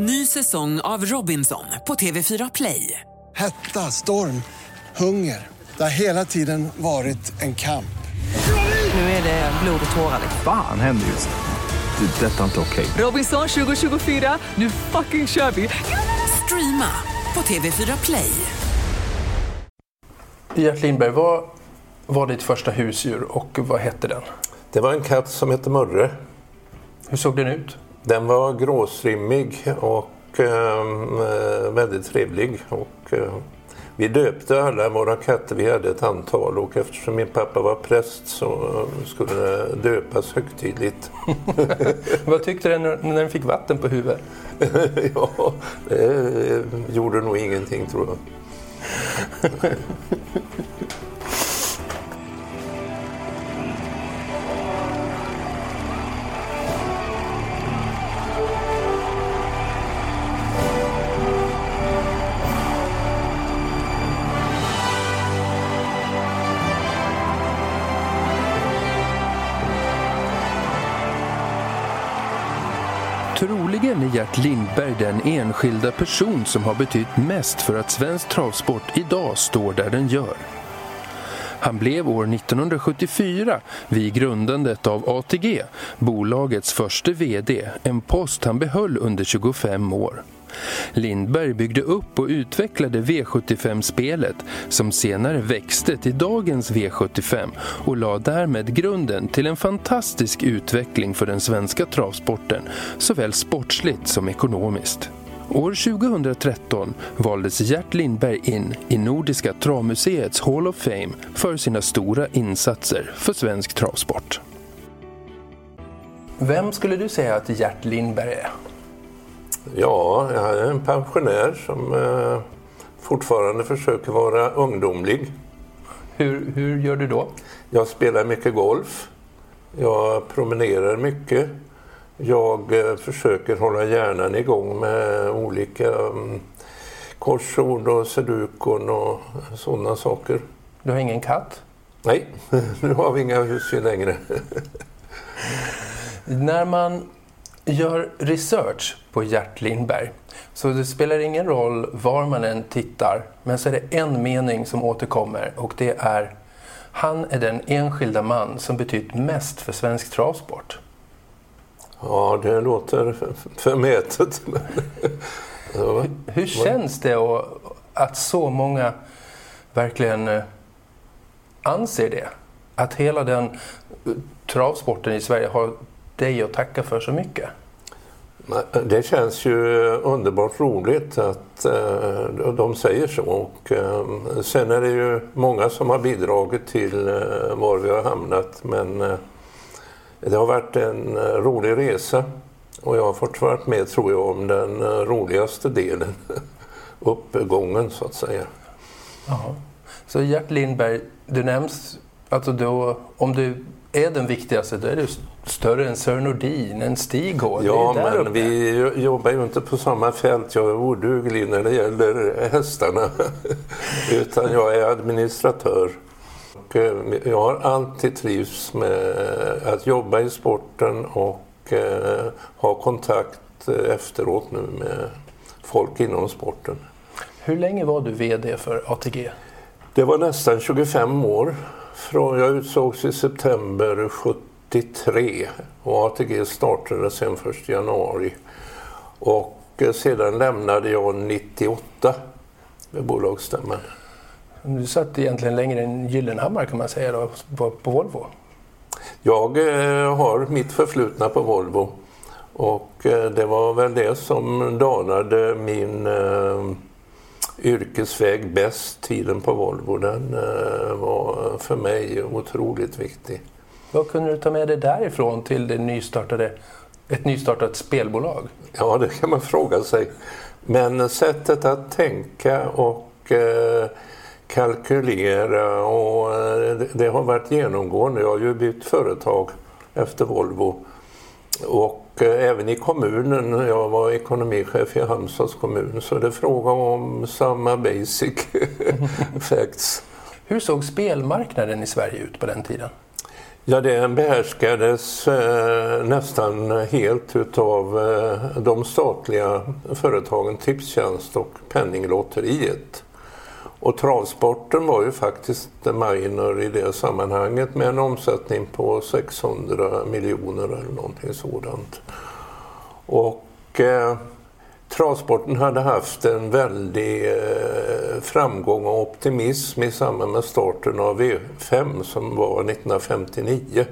Ny säsong av Robinson på TV4 Play. Hetta, storm, hunger. Det har hela tiden varit en kamp. Nu är det blod och tårar. Fan händer just nu. Det. är Detta är inte okej. Robinson 2024, nu fucking kör vi! Streama på TV4 Play. Gert Lindberg, vad var ditt första husdjur och vad hette den? Det var en katt som hette Murre. Hur såg den ut? Den var gråstrimmig och eh, väldigt trevlig. Och, eh, vi döpte alla våra katter, vi hade ett antal och eftersom min pappa var präst så skulle det döpas högtidligt. vad tyckte den när den fick vatten på huvudet? ja, det gjorde nog ingenting tror jag. Bert Lindberg den enskilda person som har betytt mest för att svensk travsport idag står där den gör. Han blev år 1974 vid grundandet av ATG, bolagets första VD, en post han behöll under 25 år. Lindberg byggde upp och utvecklade V75-spelet som senare växte till dagens V75 och la därmed grunden till en fantastisk utveckling för den svenska travsporten, såväl sportsligt som ekonomiskt. År 2013 valdes Gert Lindberg in i Nordiska travmuseets Hall of Fame för sina stora insatser för svensk travsport. Vem skulle du säga att Gert Lindberg är? Ja, jag är en pensionär som eh, fortfarande försöker vara ungdomlig. Hur, hur gör du då? Jag spelar mycket golf. Jag promenerar mycket. Jag eh, försöker hålla hjärnan igång med olika um, korsord och sedukon och sådana saker. Du har ingen katt? Nej, nu har vi inga husdjur längre. När man gör research på Gert Lindberg. Så det spelar ingen roll var man än tittar, men så är det en mening som återkommer och det är han är den enskilda man som betytt mest för svensk travsport. Ja, det låter förmätet. ja. hur, hur känns det att så många verkligen eh, anser det? Att hela den eh, travsporten i Sverige har dig att tacka för så mycket? Det känns ju underbart roligt att eh, de säger så. Och, eh, sen är det ju många som har bidragit till eh, var vi har hamnat. Men det har varit en rolig resa. Och jag har fått vara med, tror jag, om den roligaste delen. Uppgången, så att säga. Aha. Så Gert Lindberg, du nämns, alltså då, om du är den viktigaste, då är du större än Sören Nordin, än Stig H. Ja, men uppe. vi jobbar ju inte på samma fält. Jag är oduglig när det gäller hästarna. Utan jag är administratör. Och eh, jag har alltid trivs med att jobba i sporten och eh, ha kontakt efteråt nu med folk inom sporten. Hur länge var du VD för ATG? Det var nästan 25 år. Från, jag utsågs i september 73 och ATG startade sen 1 januari. Och eh, sedan lämnade jag 98 med bolagsstämman. Du satt egentligen längre än Gyllenhammar kan man säga då, på, på Volvo? Jag eh, har mitt förflutna på Volvo och eh, det var väl det som danade min yrkesväg bäst, tiden på Volvo, den var för mig otroligt viktig. Vad kunde du ta med dig därifrån till det nystartade, ett nystartat spelbolag? Ja, det kan man fråga sig. Men sättet att tänka och eh, kalkylera och eh, det, det har varit genomgående. Jag har ju bytt företag efter Volvo. Och Eh, även i kommunen, jag var ekonomichef i Halmstads kommun, så det är fråga om samma basic facts. Hur såg spelmarknaden i Sverige ut på den tiden? Ja, den behärskades eh, nästan helt utav eh, de statliga företagen Tipstjänst och Penninglotteriet. Och travsporten var ju faktiskt minor i det sammanhanget med en omsättning på 600 miljoner eller någonting sådant. Och eh, travsporten hade haft en väldig eh, framgång och optimism i samband med starten av V5 som var 1959.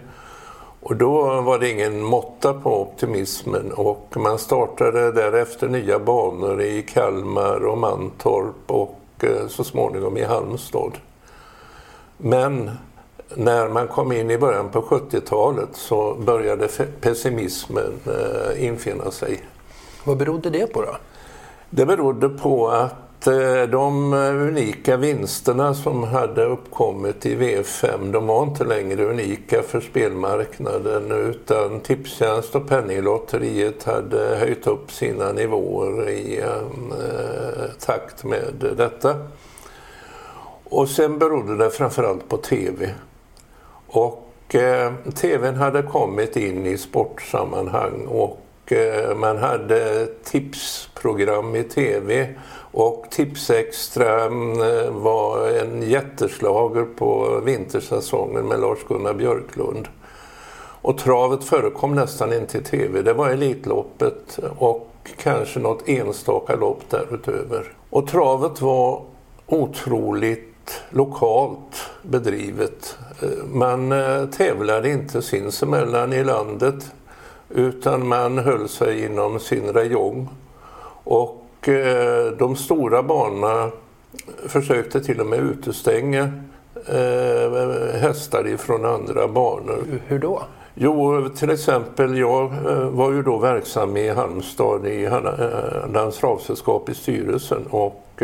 Och då var det ingen måtta på optimismen och man startade därefter nya banor i Kalmar och Mantorp och eh, så småningom i Halmstad. Men när man kom in i början på 70-talet så började pessimismen eh, infinna sig. Vad berodde det på då? Det berodde på att eh, de eh, unika vinsterna som hade uppkommit i V5 de var inte längre unika för spelmarknaden utan Tipstjänst och Penninglotteriet hade höjt upp sina nivåer i eh, takt med detta. Och sen berodde det framförallt på TV. Och eh, TVn hade kommit in i sportsammanhang och Eh, man hade tipsprogram i TV och Tipsextra eh, var en jätteslager på vintersäsongen med Lars-Gunnar Björklund. Och travet förekom nästan inte i TV. Det var Elitloppet och kanske något enstaka lopp därutöver. Och travet var otroligt lokalt bedrivet. Eh, man tävlade inte sinsemellan i landet utan man höll sig inom sin räjong. Och eh, de stora banorna försökte till och med utestänga eh, hästar ifrån andra banor. Hur då? Jo, till exempel jag var ju då verksam i Halmstad i Hallands travsällskap i styrelsen och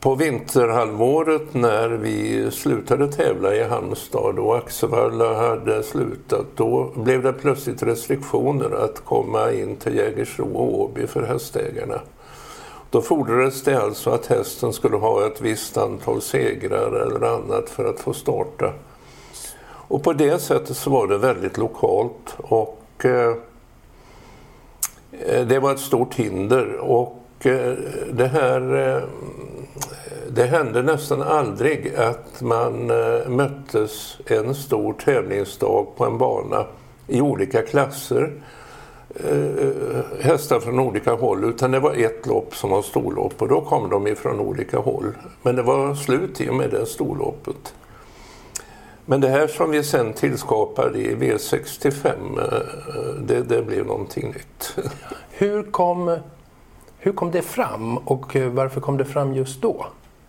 på vinterhalvåret när vi slutade tävla i Halmstad och Axevalla hade slutat, då blev det plötsligt restriktioner att komma in till Jägersro och Åby för hästägarna. Då fordrades det alltså att hästen skulle ha ett visst antal segrar eller annat för att få starta. Och på det sättet så var det väldigt lokalt och eh, eh det var ett stort hinder och Eh, det här eh, det hände nästan aldrig att man eh, möttes en stor tävlingsdag på en bana i olika klasser. Hästar från olika håll, utan det var ett lopp som var storlopp och då kom de ifrån olika håll. Men det var slut i och med det storloppet. Men det här som vi sen tillskapade i V65, det, det blev någonting nytt. Hur kom, hur kom det fram och eh, varför kom det fram just då?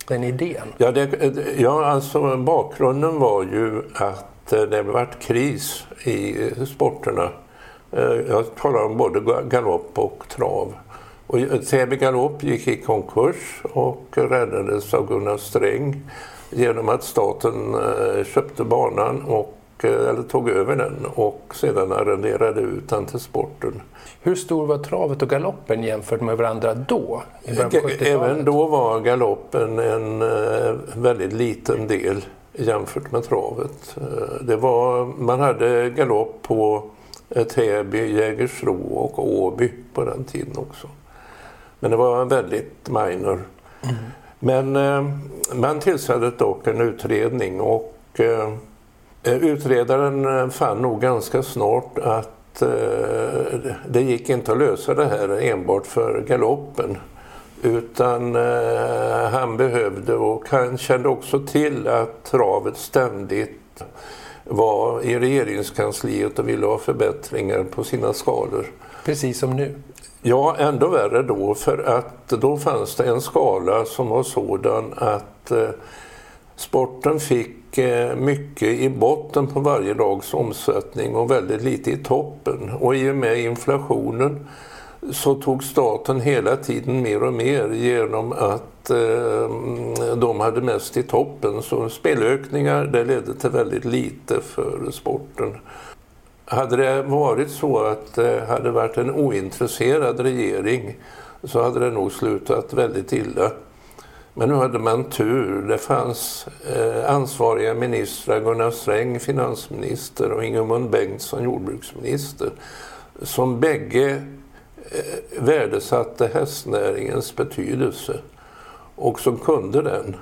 den idén? Ja, det, eh, ja alltså bakgrunden var ju att eh, det varit kris i sporterna. Jag talar om både galopp och trav. Och Täby galopp gick i konkurs och räddades av Gunnar Sträng genom att staten köpte banan och eller tog över den och sedan arrenderade ut den till sporten. Hur stor var travet och galoppen jämfört med varandra då? Även då var galoppen en eh, väldigt liten del jämfört med travet. Eh, det var, man hade galopp på Täby, Jägersro och Åby på den tiden också. Men det var väldigt minor. Mm. Men man tillsatte dock en utredning och Eh, utredaren eh, fann nog ganska snart att eh, det gick inte att lösa det här enbart för galoppen. Utan han behövde och han kände också till att travet ständigt var i regeringskansliet och ville ha förbättringar på sina skalor. Precis som nu? Ja, ändå värre då för att då fanns det en skala som var sådan att sporten fick mycket i botten på varje dags omsättning och väldigt lite i toppen. Och i och med inflationen så tog staten hela tiden mer och mer genom att eh, de hade mest i toppen. Så spelökningar det ledde till väldigt lite för sporten. Hade det varit så att det hade varit en ointresserad regering så hade det nog slutat väldigt illa. Men nu hade man tur. Det fanns eh, ansvariga ministrar, Gunnar Sträng finansminister och Ingemund Bengtsson jordbruksminister, som bägge eh, värdesatte hästnäringens betydelse och som kunde den.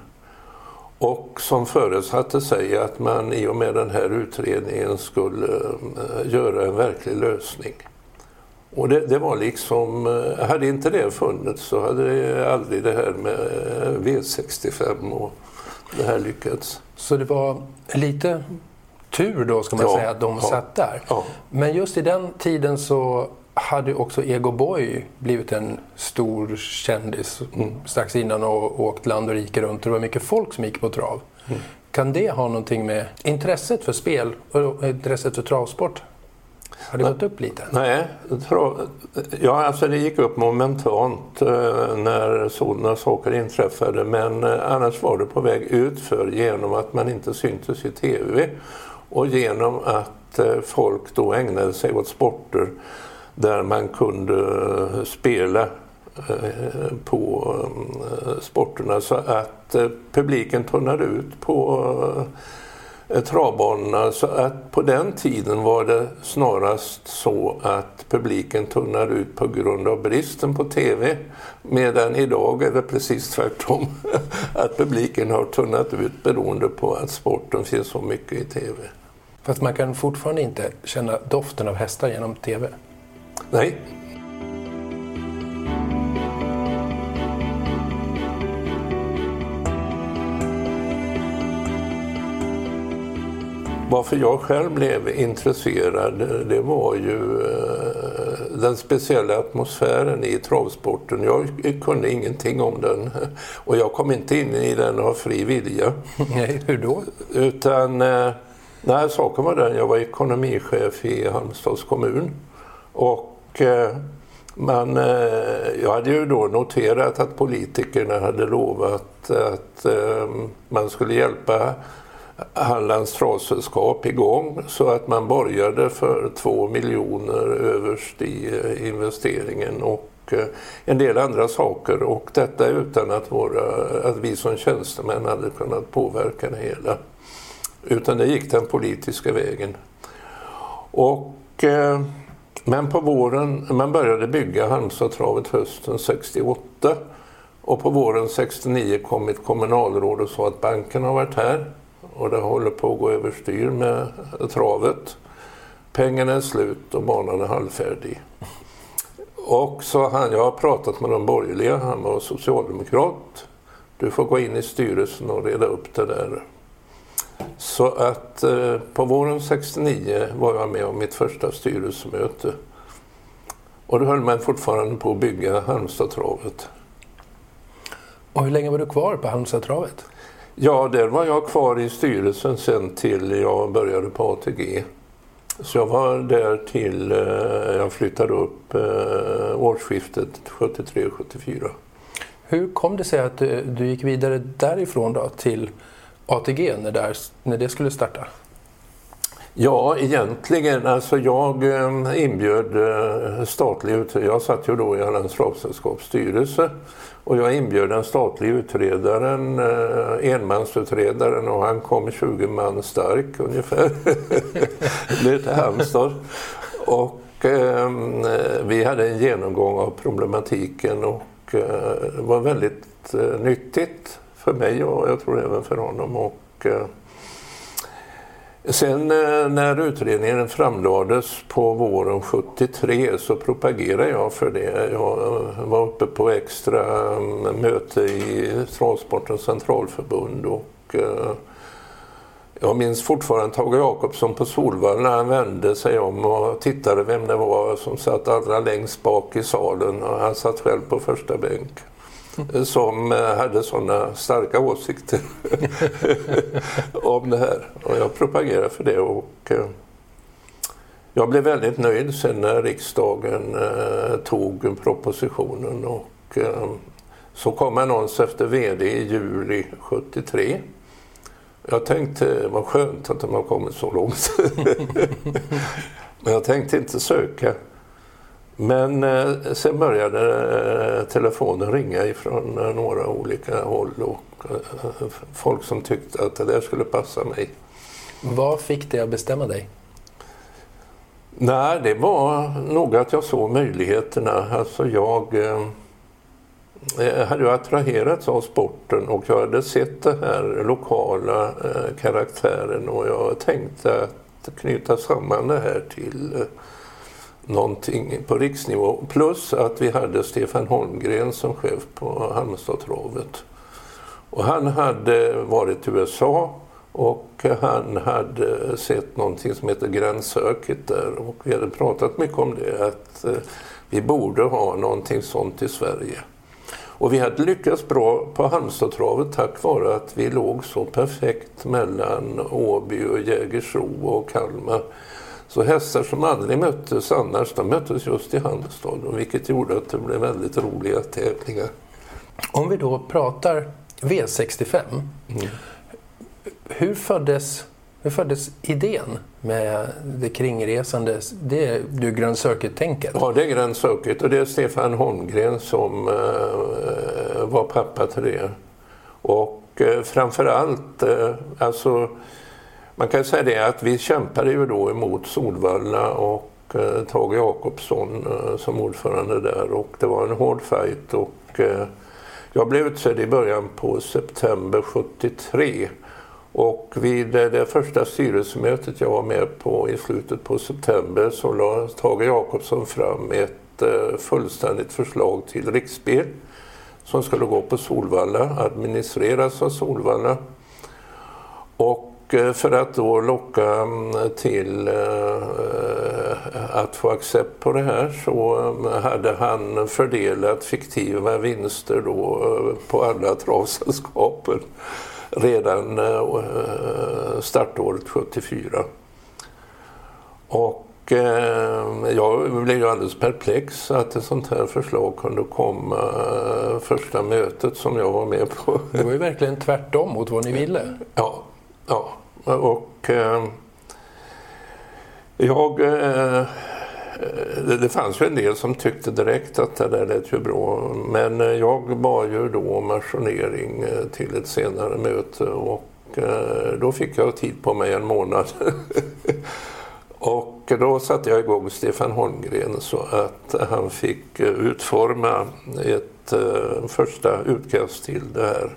Och som föresatte sig att man i och med den här utredningen skulle eh, göra en verklig lösning. Och det, det, var liksom, eh, hade inte det funnits så hade aldrig det här med eh, V65 och det här lyckats. Så det var lite tur då ska man ja, säga att de ja, satt där. Ja. Men just i den tiden så hade också Ego Boy blivit en stor kändis mm. strax innan och åkt land och rike runt. Det var mycket folk som gick på trav. Mm. Kan det ha någonting med intresset för spel och intresset för travsport har det gått upp lite? Nej, ja, alltså det gick upp momentant eh, när sådana saker inträffade men eh, annars var det på väg utför genom att man inte syntes i TV och genom att eh, folk då ägnade sig åt sporter där man kunde spela på sporterna så att publiken tunnade ut på travbanorna. Så att på den tiden var det snarast så att publiken tunnade ut på grund av bristen på TV. Medan idag är det precis tvärtom. Att publiken har tunnat ut beroende på att sporten finns så mycket i TV. Fast man kan fortfarande inte känna doften av hästar genom TV? Nej, Varför jag själv blev intresserad det var ju eh, den speciella atmosfären i travsporten. Jag kunde ingenting om den och jag kom inte in i den av fri vilja. Nej, hur då? Utan, eh, nej, saken var den, jag var ekonomichef i Halmstads kommun och eh, man, jag hade ju då noterat att politikerna hade lovat att man skulle hjälpa Hallands travsällskap igång så att man började för två miljoner överst i eh, investeringen och eh, en del andra saker och detta utan att, våra, att vi som tjänstemän hade kunnat påverka det hela. Utan det gick den politiska vägen. Och, eh, men på våren, man började bygga Halmstadstravet hösten 68 och på våren 69 kom ett kommunalråd och sa att banken har varit här och det håller på att gå överstyr med travet. Pengarna är slut och banan är halvfärdig. Och så han, jag har pratat med de borgerliga, han var socialdemokrat. Du får gå in i styrelsen och reda upp det där. Så att eh, på våren 69 var jag med om mitt första styrelsemöte. Och då höll man fortfarande på att bygga Halmstadtravet. Och hur länge var du kvar på Halmstadtravet? Ja, där var jag kvar i styrelsen sen till jag började på ATG. Så jag var där till eh, jag flyttade upp eh, årsskiftet 73-74. Hur kom det sig att du, du, gick vidare därifrån då till ATG när, där, när det skulle starta? Ja, egentligen. Alltså jag ehm, inbjöd eh, statlig utredare. Jag satt ju då i Hallands travsällskaps styrelse och jag inbjöd den statliga utredaren, eh, enmansutredaren och han kom 20 man stark ungefär ner till Halmstad. Och eh, vi hade en genomgång av problematiken och eh, det var väldigt eh, nyttigt för mig och jag tror även för honom. Och, eh, Sen eh, när utredningen framlades på våren 73 så propagerade jag för det. Jag eh, var uppe på extra mm, möte i Travsportens centralförbund och eh, jag minns fortfarande Tage Jakobsson på Solvalla. Han vände sig om och tittade vem det var som satt allra längst bak i salen. Och han satt själv på första bänk som eh, hade sådana starka åsikter om det här. Och jag propagerade för det. och eh, Jag blev väldigt nöjd sen när riksdagen eh, tog propositionen och så kom annons efter VD i juli 73. Jag tänkte vad skönt att de har kommit så långt. Men jag tänkte inte söka. Men eh, sen började eh, telefonen ringa ifrån eh, några olika håll och folk som tyckte att det där skulle passa mig. Vad fick dig att bestämma dig? Nej, det var nog att jag såg möjligheterna. Alltså jag jag hade attraherats av sporten och jag hade sett den här lokala karaktären och jag tänkte att knyta samman det här till någonting på riksnivå. Plus att vi hade Stefan Holmgren som chef på Halmstadtravet. Och han hade varit i USA och han hade sett någonting som heter Grand Circuit där och vi hade pratat mycket om det att eh, vi borde ha någonting sånt i Sverige. Och vi hade lyckats bra på Halmstadtravet tack vare att vi låg så perfekt mellan Åby och Jägersro och Kalmar. Så hästar som aldrig möttes annars, de möttes just i Halmstad, vilket gjorde att det blev väldigt roliga tävlingar. Om vi då pratar V65. Mm. Hur föddes hur föddes idén med det kringresande, det är du Grand Circuit-tänket? Ja, det är Grand Circuit och det är Stefan Holmgren som uh, var pappa till det. Och uh, framför allt, uh, alltså man kan säga det att vi kämpade ju då emot Solvalla och eh, Tage Jakobsson eh, som ordförande där och det var en hård fight och eh, jag blev utsedd i början på september 73 och vid eh, det första styrelsemötet jag var med på i slutet på september så la Tage Jakobsson fram ett eh, fullständigt förslag till riksspel som skulle gå på Solvalla, administreras av Solvalla. Och för att då locka mm, till eh, att få accept på det här så hade han fördelat fiktiva vinster då på alla travsällskapen redan eh, startåret 74. Och eh, jag blev ju alldeles perplex att ett sånt här förslag kunde komma eh, första mötet som jag var med på. Det var ju verkligen tvärtom mot vad ni ville. Ja, ja. och eh, jag Eh, det fanns ju en del som tyckte direkt att det där lät ju bra. Men jag bad ju då om ajournering eh, till ett senare möte och eh, då fick jag tid på mig en månad. och då satte jag igång Stefan Holmgren så att han fick utforma ett första utkast till det här.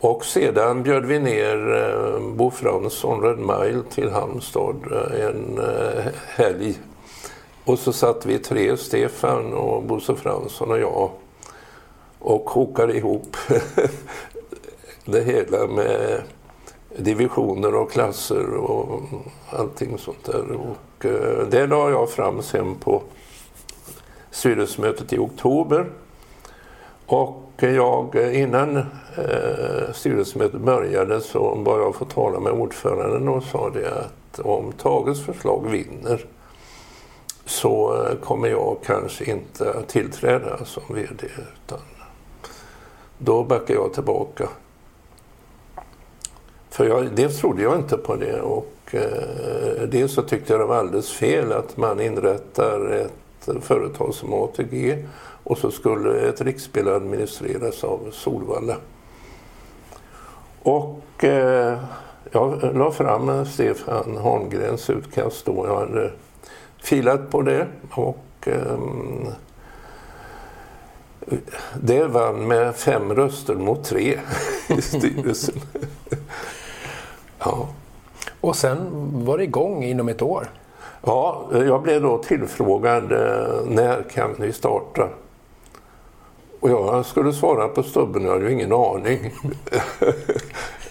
Och sedan bjöd vi ner eh, Bo Fransson, Red Mile, till Halmstad eh, en eh, helg och så satt vi tre, Stefan och Bosse Fransson och jag och kokade ihop det hela med divisioner och klasser och allting sånt där. Och det la jag fram sen på styrelsemötet i oktober. Och jag, eh, innan eh, styrelsemötet började så bad jag få tala med ordföranden och sa det att om Tages förslag vinner så eh, kommer jag kanske inte att tillträda som VD utan då backar jag tillbaka. För jag, dels trodde jag inte på det och eh, dels så tyckte jag det var alldeles fel att man inrättar ett företag som ATG och så skulle ett riksspel administreras av Solvalla. Och eh, jag la fram Stefan Holmgrens utkast då. Jag hade filat på det och um, det vann med fem röster mot tre i styrelsen. ja. Och sen var det igång inom ett år? Ja, jag blev då tillfrågad eh, när kan vi starta? Och jag skulle svara på stubben, jag hade ju ingen aning.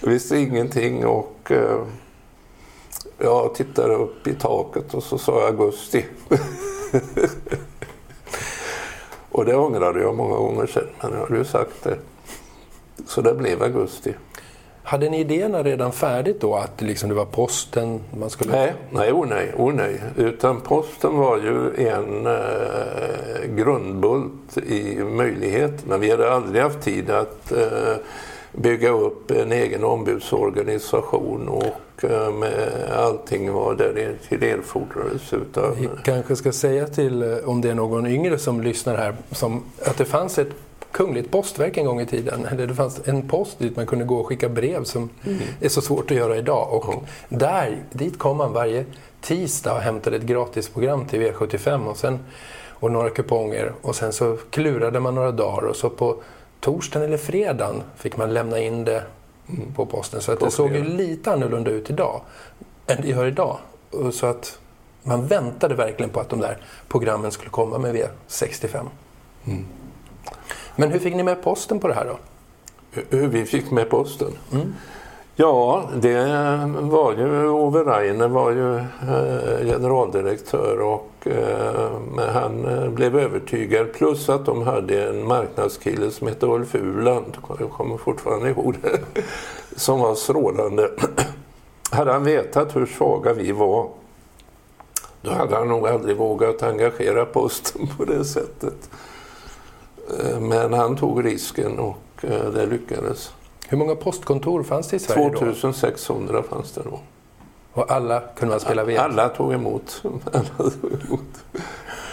visste ingenting och eh, jag tittade upp i taket och så sa jag augusti. och det ångrade jag många gånger sen, men jag hade ju sagt det. Så det blev augusti. Hade ni idéerna redan färdigt då, att liksom det var posten man skulle... Nej, nej, oh nej, oh nej. Utan posten var ju en eh, grundbult i möjligheterna. Vi hade aldrig haft tid att eh, bygga upp en egen ombudsorganisation och eh, med allting vad där till erfordrades. Utan... Vi kanske ska säga till, eh, om det är någon yngre som lyssnar här, som, att det fanns ett kungligt postverk en gång i tiden. Eller det fanns en post dit man kunde gå och skicka brev som mm. är så svårt att göra idag. Och mm. där, dit kom man varje tisdag och hämtade ett gratisprogram till V75 och, sen, och några kuponger. Och sen så klurade man några dagar och så på torsdagen eller fredagen fick man lämna in det mm. på posten. Så att det såg ju lite annorlunda ut idag än det gör idag. Så att man väntade verkligen på att de där programmen skulle komma med V65. Men hur fick ni med posten på det här då? Hur vi fick med posten? Mm. Ja, det var ju Ove Rainer var ju eh, generaldirektör och eh, han eh, blev övertygad. Plus att de hade en marknadskille som hette Ulf Uland, jag kommer fortfarande ihåg det, som var strålande. hade han vetat hur svaga vi var då hade han nog aldrig vågat engagera posten på det sättet. Men han tog risken och det lyckades. Hur många postkontor fanns det i Sverige 2600 då? fanns det då. Och alla kunde man spela ved? Alla tog emot. Alla tog emot.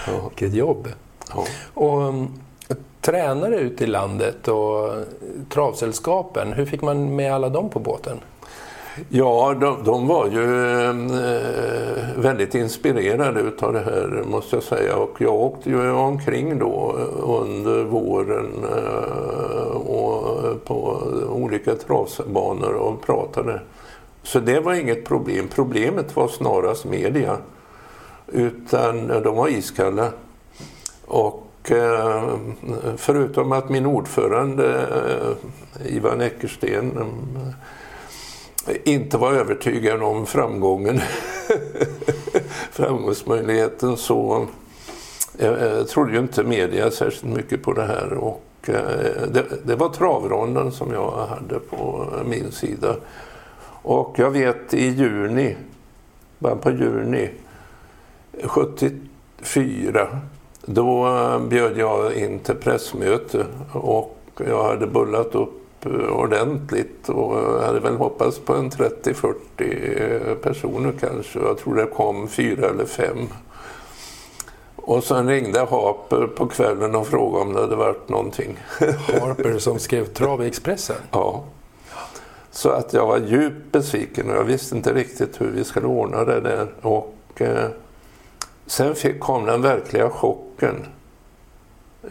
Ja. Vilket jobb! Ja. Och, um, tränare ute i landet och travsällskapen, hur fick man med alla dem på båten? Ja, de, de, var ju mm, eh, väldigt inspirerade utav det här måste jag säga. Och jag åkte ju omkring då eh, under våren eh, och eh, på olika travbanor och pratade. Så det var inget problem. Problemet var snarast media. Utan eh, de var iskalla. Och eh, förutom att min ordförande eh, Ivan Eckersten mm, inte var övertygad om framgången, framgångsmöjligheten så jag, trodde ju inte media särskilt mycket på det här. Och, eh, det, det, var travronden som jag hade på min sida. Och jag vet i juni, början på juni 74, då bjöd jag in till pressmöte och jag hade bullat upp ordentligt och hade väl hoppats på en 30-40 personer kanske. Jag tror det kom fyra eller fem. Och sen ringde Harper på kvällen och frågade om det hade varit någonting. Harper som skrev Trav i Expressen? Ja. Så att jag var djupt besviken och jag visste inte riktigt hur vi skulle ordna det där. Och eh, sen fick, kom den verkliga chocken.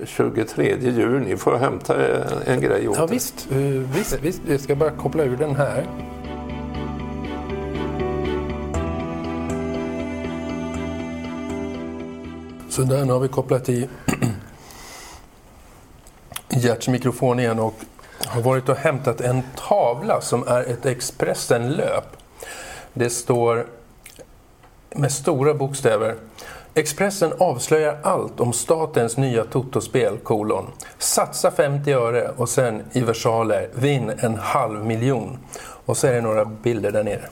23 juni. Får jag hämta eh, en grej åt Ja visst, uh, visst, visst. Jag ska bara koppla ur den här. Så där, nu har vi kopplat i Gerts mikrofon igen och har varit och hämtat en tavla som är ett Expressen-löp. Det står med stora bokstäver Expressen avslöjar allt om statens nya totospel, kolon. Satsa 50 öre och sen i versaler, vinn en halv miljon. Och så är det några bilder där nere.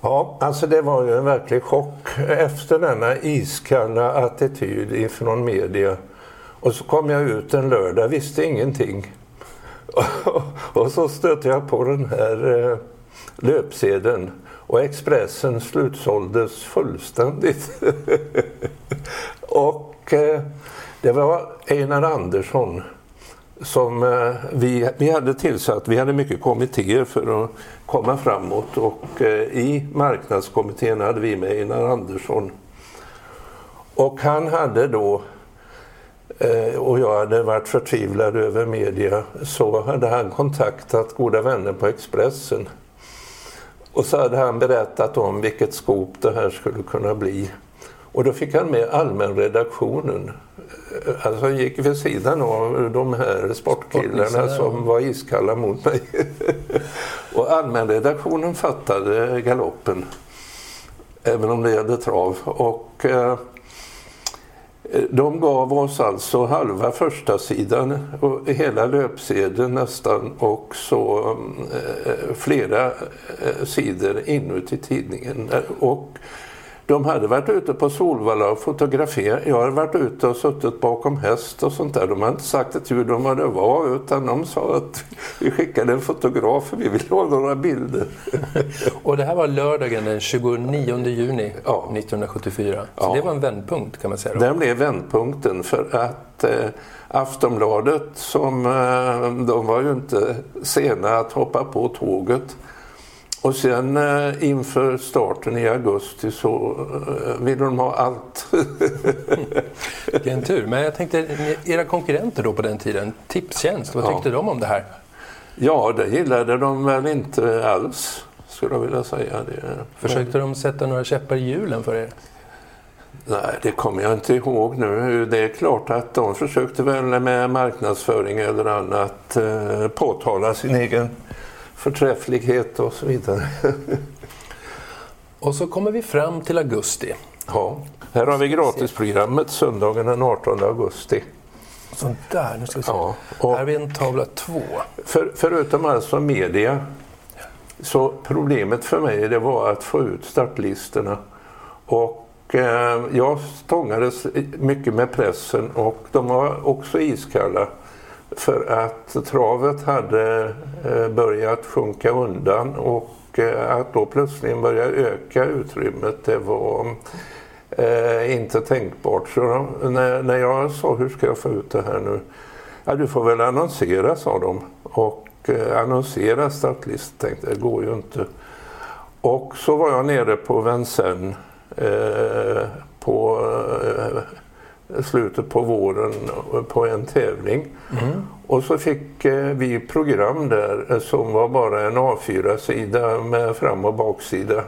Ja, alltså det var ju en verklig chock efter denna iskalla attityd ifrån media. Och så kom jag ut en lördag, visste ingenting. och så stötte jag på den här eh, löpsedeln och Expressen slutsåldes fullständigt. och eh, det var Einar Andersson som eh, vi, vi hade tillsatt. Vi hade mycket kommittéer för att komma framåt och eh, i marknadskommittén hade vi med Einar Andersson. Och han hade då eh, och jag hade varit förtvivlad över media så hade han kontaktat goda vänner på Expressen och så hade han berättat om vilket skop det här skulle kunna bli. Och då fick han med allmänredaktionen. Alltså han gick vid sidan av de här sportkillarna som var iskalla mot mig. och allmänredaktionen fattade galoppen. Även om det gällde trav. Och eh, de gav oss alltså halva första sidan och hela löpsedeln nästan och så eh, flera eh, sidor inuti tidningen. Och de hade varit ute på Solvalla och fotograferat. Jag hade varit ute och suttit bakom häst och sånt där. De hade inte sagt ett ljud om vad det var utan de sa att vi skickade en fotograf för vi vill ha några bilder. och det här var lördagen den 29 juni Ja. 1974. Så Ja. det var en vändpunkt kan man säga. Då. Den blev vändpunkten för att eh, Aftonbladet som eh, de var ju inte sena att hoppa på tåget. Och sen eh, inför starten i augusti så eh, ville de ha allt. Vilken tur. Men jag tänkte, era konkurrenter då på den tiden, Tipstjänst, vad Ja. tyckte de om det här? ja, det gillade de väl inte alls skulle jag vilja säga. Det, Försökte de sätta några käppar i hjulen för er? Nej, det kommer jag inte ihåg nu. Det är klart att de försökte väl med marknadsföring eller annat eh, påtala sin egen förträfflighet och så vidare. Och så kommer vi fram till augusti. ja. Här har vi gratisprogrammet söndagen den 18 augusti. Sånt där, nu ska vi se. Ja, Här har vi en tavla två. för, förutom alltså media så problemet för mig det var att få ut startlistorna. Och eh, jag stångades mycket med pressen och de var också iskalla. För att travet hade eh, börjat sjunka undan och eh, att då plötsligt börja öka utrymmet det var eh, inte tänkbart. Så när, jag sa hur ska jag få ut det här nu? Ja, du får väl annonsera, sa de. Och annonsera startlist, tänkte jag, det går ju inte. Och så var jag nere på Vincennes eh, på eh, slutet på våren på en tävling. Och så fick eh, vi program där eh, som var bara en A4-sida med fram och baksida.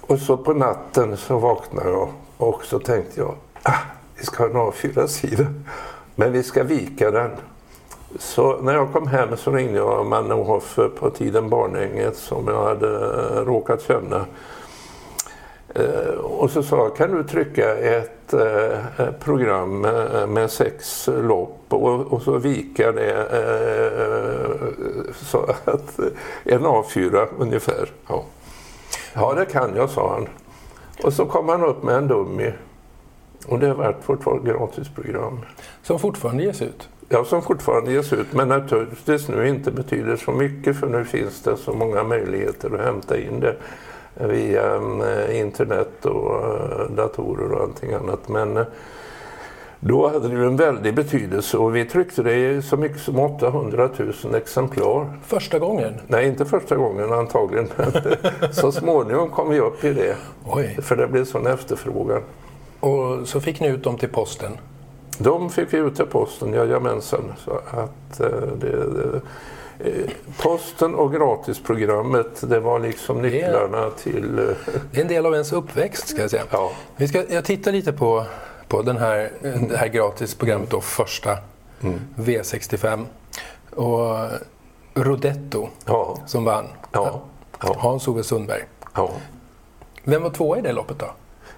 Och så på natten så vaknade jag och så tänkte jag, ah, vi ska ha en A4-sida. Men vi ska vika den. Så när jag kom hem så ringde jag Mannerhoff på tiden Barnänget som jag hade eh, råkat känna. Eh, Och så sa jag, kan du trycka ett eh, program med, med sex lopp och, så vika det eh, så att en A4 ungefär. Ja. ja, det kan jag, sa han. Och så kom han upp med en dummy. Och det har varit vårt gratisprogram. Som fortfarande ges ut. Ja, som fortfarande ges ut, men naturligtvis nu inte betyder så mycket för nu finns det så många möjligheter att hämta in det via eh, internet och eh, datorer och allting annat. Men eh, då hade det ju en väldig betydelse och vi tryckte det i så mycket som 800 000 exemplar. Första gången. Nej, inte första gången antagligen, så småningom kom vi upp i det. Oj. För det blev sån efterfrågan. Och så fick ni ut dem till posten. De fick vi ut till posten, jajamensan. Så att, det, det, posten och gratisprogrammet, det var liksom nycklarna till... eh, Det är en del av ens uppväxt ska jag säga. Ja. Vi ska, jag tittar lite på, på den här, det här gratisprogrammet då, första V65. Och Rodetto Ja, som vann. ja, Hans-Ove Sundberg. ja. Vem var tvåa i det loppet då?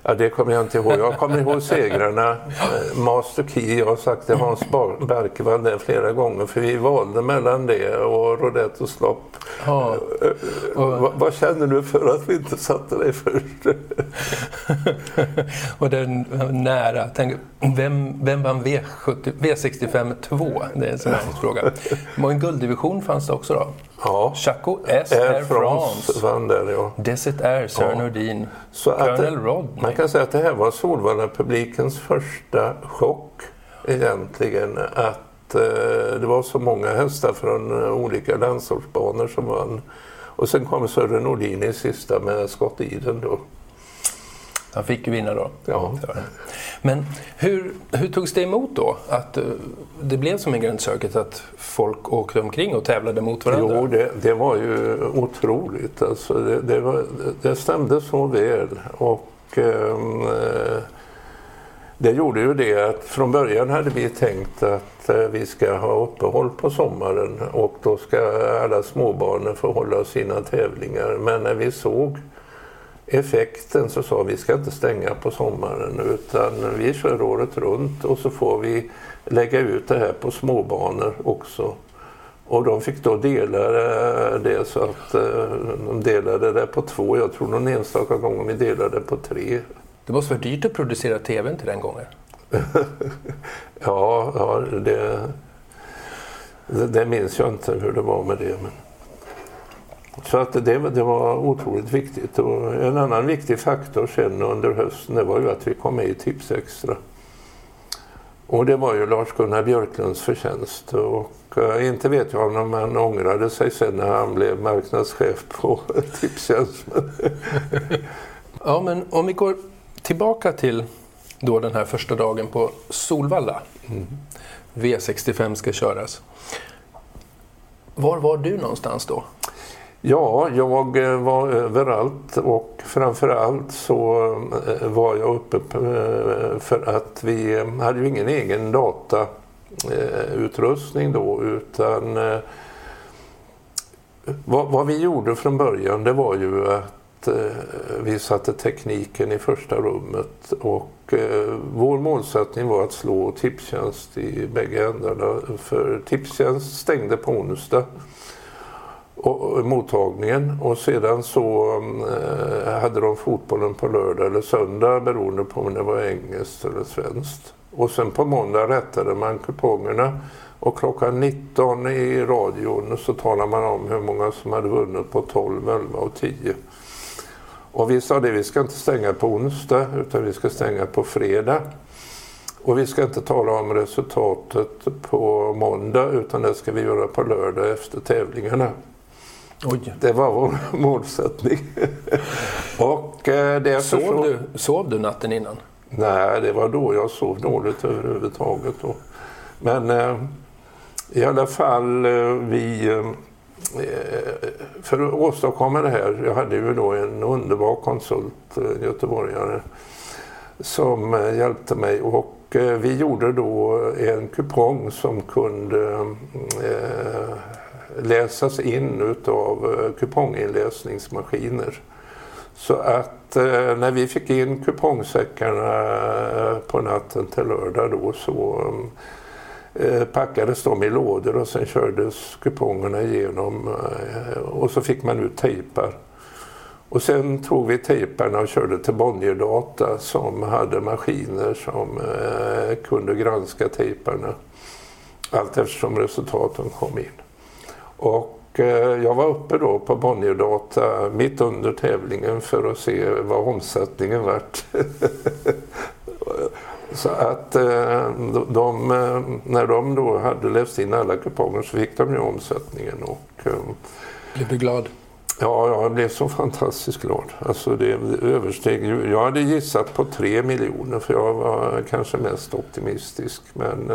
Ja, det kommer jag inte ihåg. Jag kommer ihåg segrarna. Eh, Master Key, jag har sagt till Hans Berkevall det flera gånger för vi valde mellan det och Rodettos lopp. Ja. Och... Vad, känner du för att vi inte satte dig först? och den nära. Tänk, vem, vem vann V70, V65 2? Det är en sån här fråga. Hur många gulddivision fanns det också då? Ja, Chaco S Air France France. vann där ja. Desert Air, Sören Ja. Nordin. Colonel Rod. Man kan säga att det här var Solvalla-publikens första chock egentligen. Att eh, det var så många hästar från eh, olika landsortsbanor som vann. Och sen kom Sören Nordin i sista med Scott Eden då. Han fick ju vinna då. Ja. Men hur, hur togs det emot då? Att eh, det blev som en Grand Circuit att folk åkte omkring och tävlade mot varandra? Jo, det, det var ju otroligt. Alltså, det, det, var, det stämde så väl. Och ehm, eh, det gjorde ju det att från början hade vi tänkt att eh, vi ska ha uppehåll på sommaren och då ska alla småbarnen få hålla sina tävlingar. Men när vi såg effekten så sa vi ska inte stänga på sommaren utan vi kör året runt och så får vi lägga ut det här på småbanor också. Och de fick då dela det så att eh, de delade det på två. Jag tror någon enstaka gång vi delade på tre. Det måste vara dyrt att producera tvn till den gången. ja, ja det, det, det, minns jag inte hur det var med det. Men... Så att det, det var otroligt viktigt. Och en annan viktig faktor sen under hösten det var ju att vi kom med i Tipsextra. Och det var ju Lars-Gunnar Björklunds förtjänst. Och uh, inte vet jag om han ångrade sig sen när han blev marknadschef på Tipstjänst. ja, men om vi går tillbaka till då den här första dagen på Solvalla. Mm. V65 ska köras. Var var du någonstans då? Ja, jag eh, var överallt och framförallt så eh, var jag uppe eh, för att vi hade ju ingen egen datautrustning då utan vad vi gjorde från början det var ju att vi satte tekniken i första rummet och vår målsättning var att slå Tipstjänst i bägge ändarna för Tipstjänst stängde på onsdag och, mottagningen och sedan så mm, eh, hade de fotbollen på lördag eller söndag beroende på om det var engelskt eller svenskt. Och sen på måndag rättade man kupongerna och klockan 19 i radion så talade man om hur många som hade vunnit på 12, 11 och 10. Och vi sa det, vi ska inte stänga på onsdag utan vi ska stänga på fredag. Och vi ska inte tala om resultatet på måndag utan det ska vi göra på lördag efter tävlingarna. Oj. Det var vår målsättning. och, eh, därför sov, så... du, sov du natten innan? Nej, det var då jag sov dåligt överhuvudtaget. Då. Men eh, i alla fall, eh, vi... Eh, för att åstadkomma det här, jag hade ju då en underbar konsult, en eh, göteborgare, som eh, hjälpte mig och vi gjorde då en kupong som kunde läsas in utav eh, kuponginläsningsmaskiner. Så att eh, när vi fick in kupongsäckarna eh, på natten till lördag då så eh, eh, packades de i lådor och sen kördes kupongerna igenom eh, och så fick man ut tejpar. Och sen tog vi tejparna och körde till Bonnierdata som hade maskiner som eh, kunde granska tejparna allt eftersom resultaten kom in. Och eh, jag var uppe då på Bonnierdata mitt under tävlingen för att se vad omsättningen vart. Så att eh, de, eh, när de då hade läst in alla kuponger så fick de ju omsättningen. Och, blev du glad? Ja, jag blev så fantastiskt glad. Alltså det översteg ju, jag hade gissat på tre miljoner för jag var kanske mest optimistisk. Men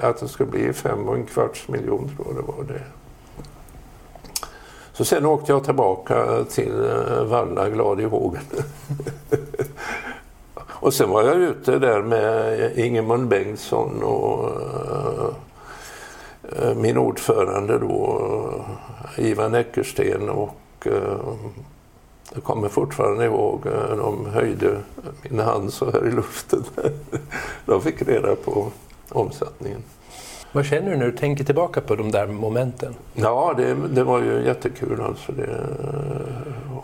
att det skulle bli fem och en kvarts miljon tror jag det var det. Så sen åkte jag tillbaka till eh, Valla glad i hågen. och sen var jag ute där med Ingemund Bengtsson och eh, eh, min ordförande då, Ivan Eckersten och jag kommer fortfarande ihåg, de höjde min hand så här i luften. de fick reda på omsättningen. Vad känner du när du tänker tillbaka på de där momenten? Ja, det, det var ju jättekul alltså. Det,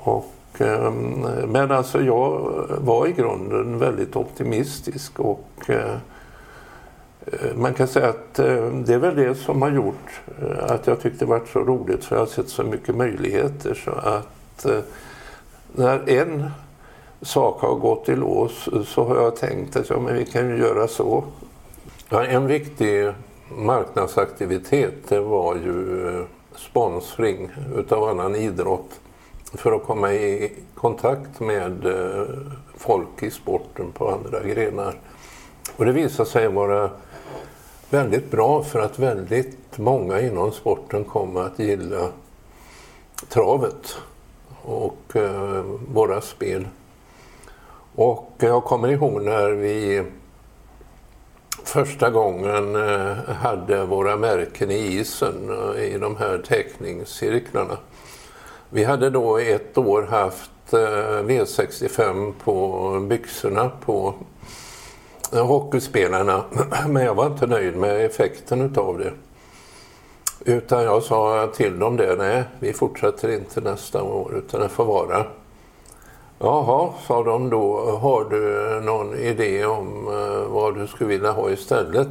och, ehm, men alltså jag var i grunden väldigt optimistisk och eh, man kan säga att eh, det är väl det som har gjort eh, att jag tyckte det var så roligt för jag har sett så mycket möjligheter så att när en sak har gått i lås så har jag tänkt att ja, men vi kan ju göra så. Ja, en viktig marknadsaktivitet det var ju eh, sponsring utav annan idrott för att komma i kontakt med eh, folk i sporten på andra grenar. Och det visade sig vara väldigt bra för att väldigt många inom sporten kom att gilla travet och eh, våra spel. Och jag kommer ihåg när vi första gången eh, hade våra märken i isen eh, i de här teckningscirklarna. Vi hade då ett år haft eh, V65 på byxorna på hockeyspelarna men jag var inte nöjd med effekten utav det. Utan jag sa till dem det, nej vi fortsätter inte nästa år utan det får vara. Jaha, sa de då, har du någon idé om eh, vad du skulle vilja ha istället?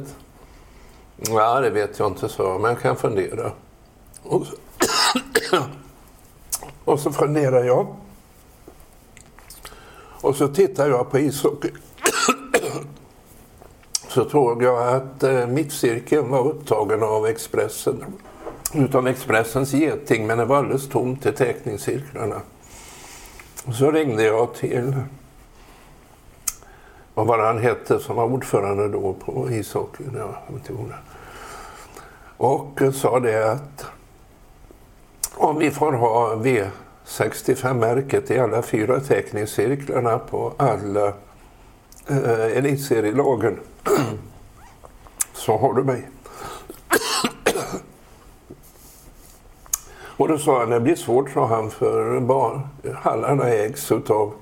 Ja, det vet jag inte, sa jag, men jag kan fundera. Och så, och så funderar jag. Och så tittar jag på ishockey. så såg jag att eh, mittcirkeln var upptagen av Expressen. Utav Expressens geting, men det var alldeles tomt i teckningscirklarna. Så ringde jag till, vad var han hette som var ordförande då på ishockey? Och sa det att om vi får ha V65-märket i alla fyra teckningscirklarna på alla eh, elitserielagen så har du mig. Och då sa han, det blir svårt, sa han, för barn. hallarna ägs av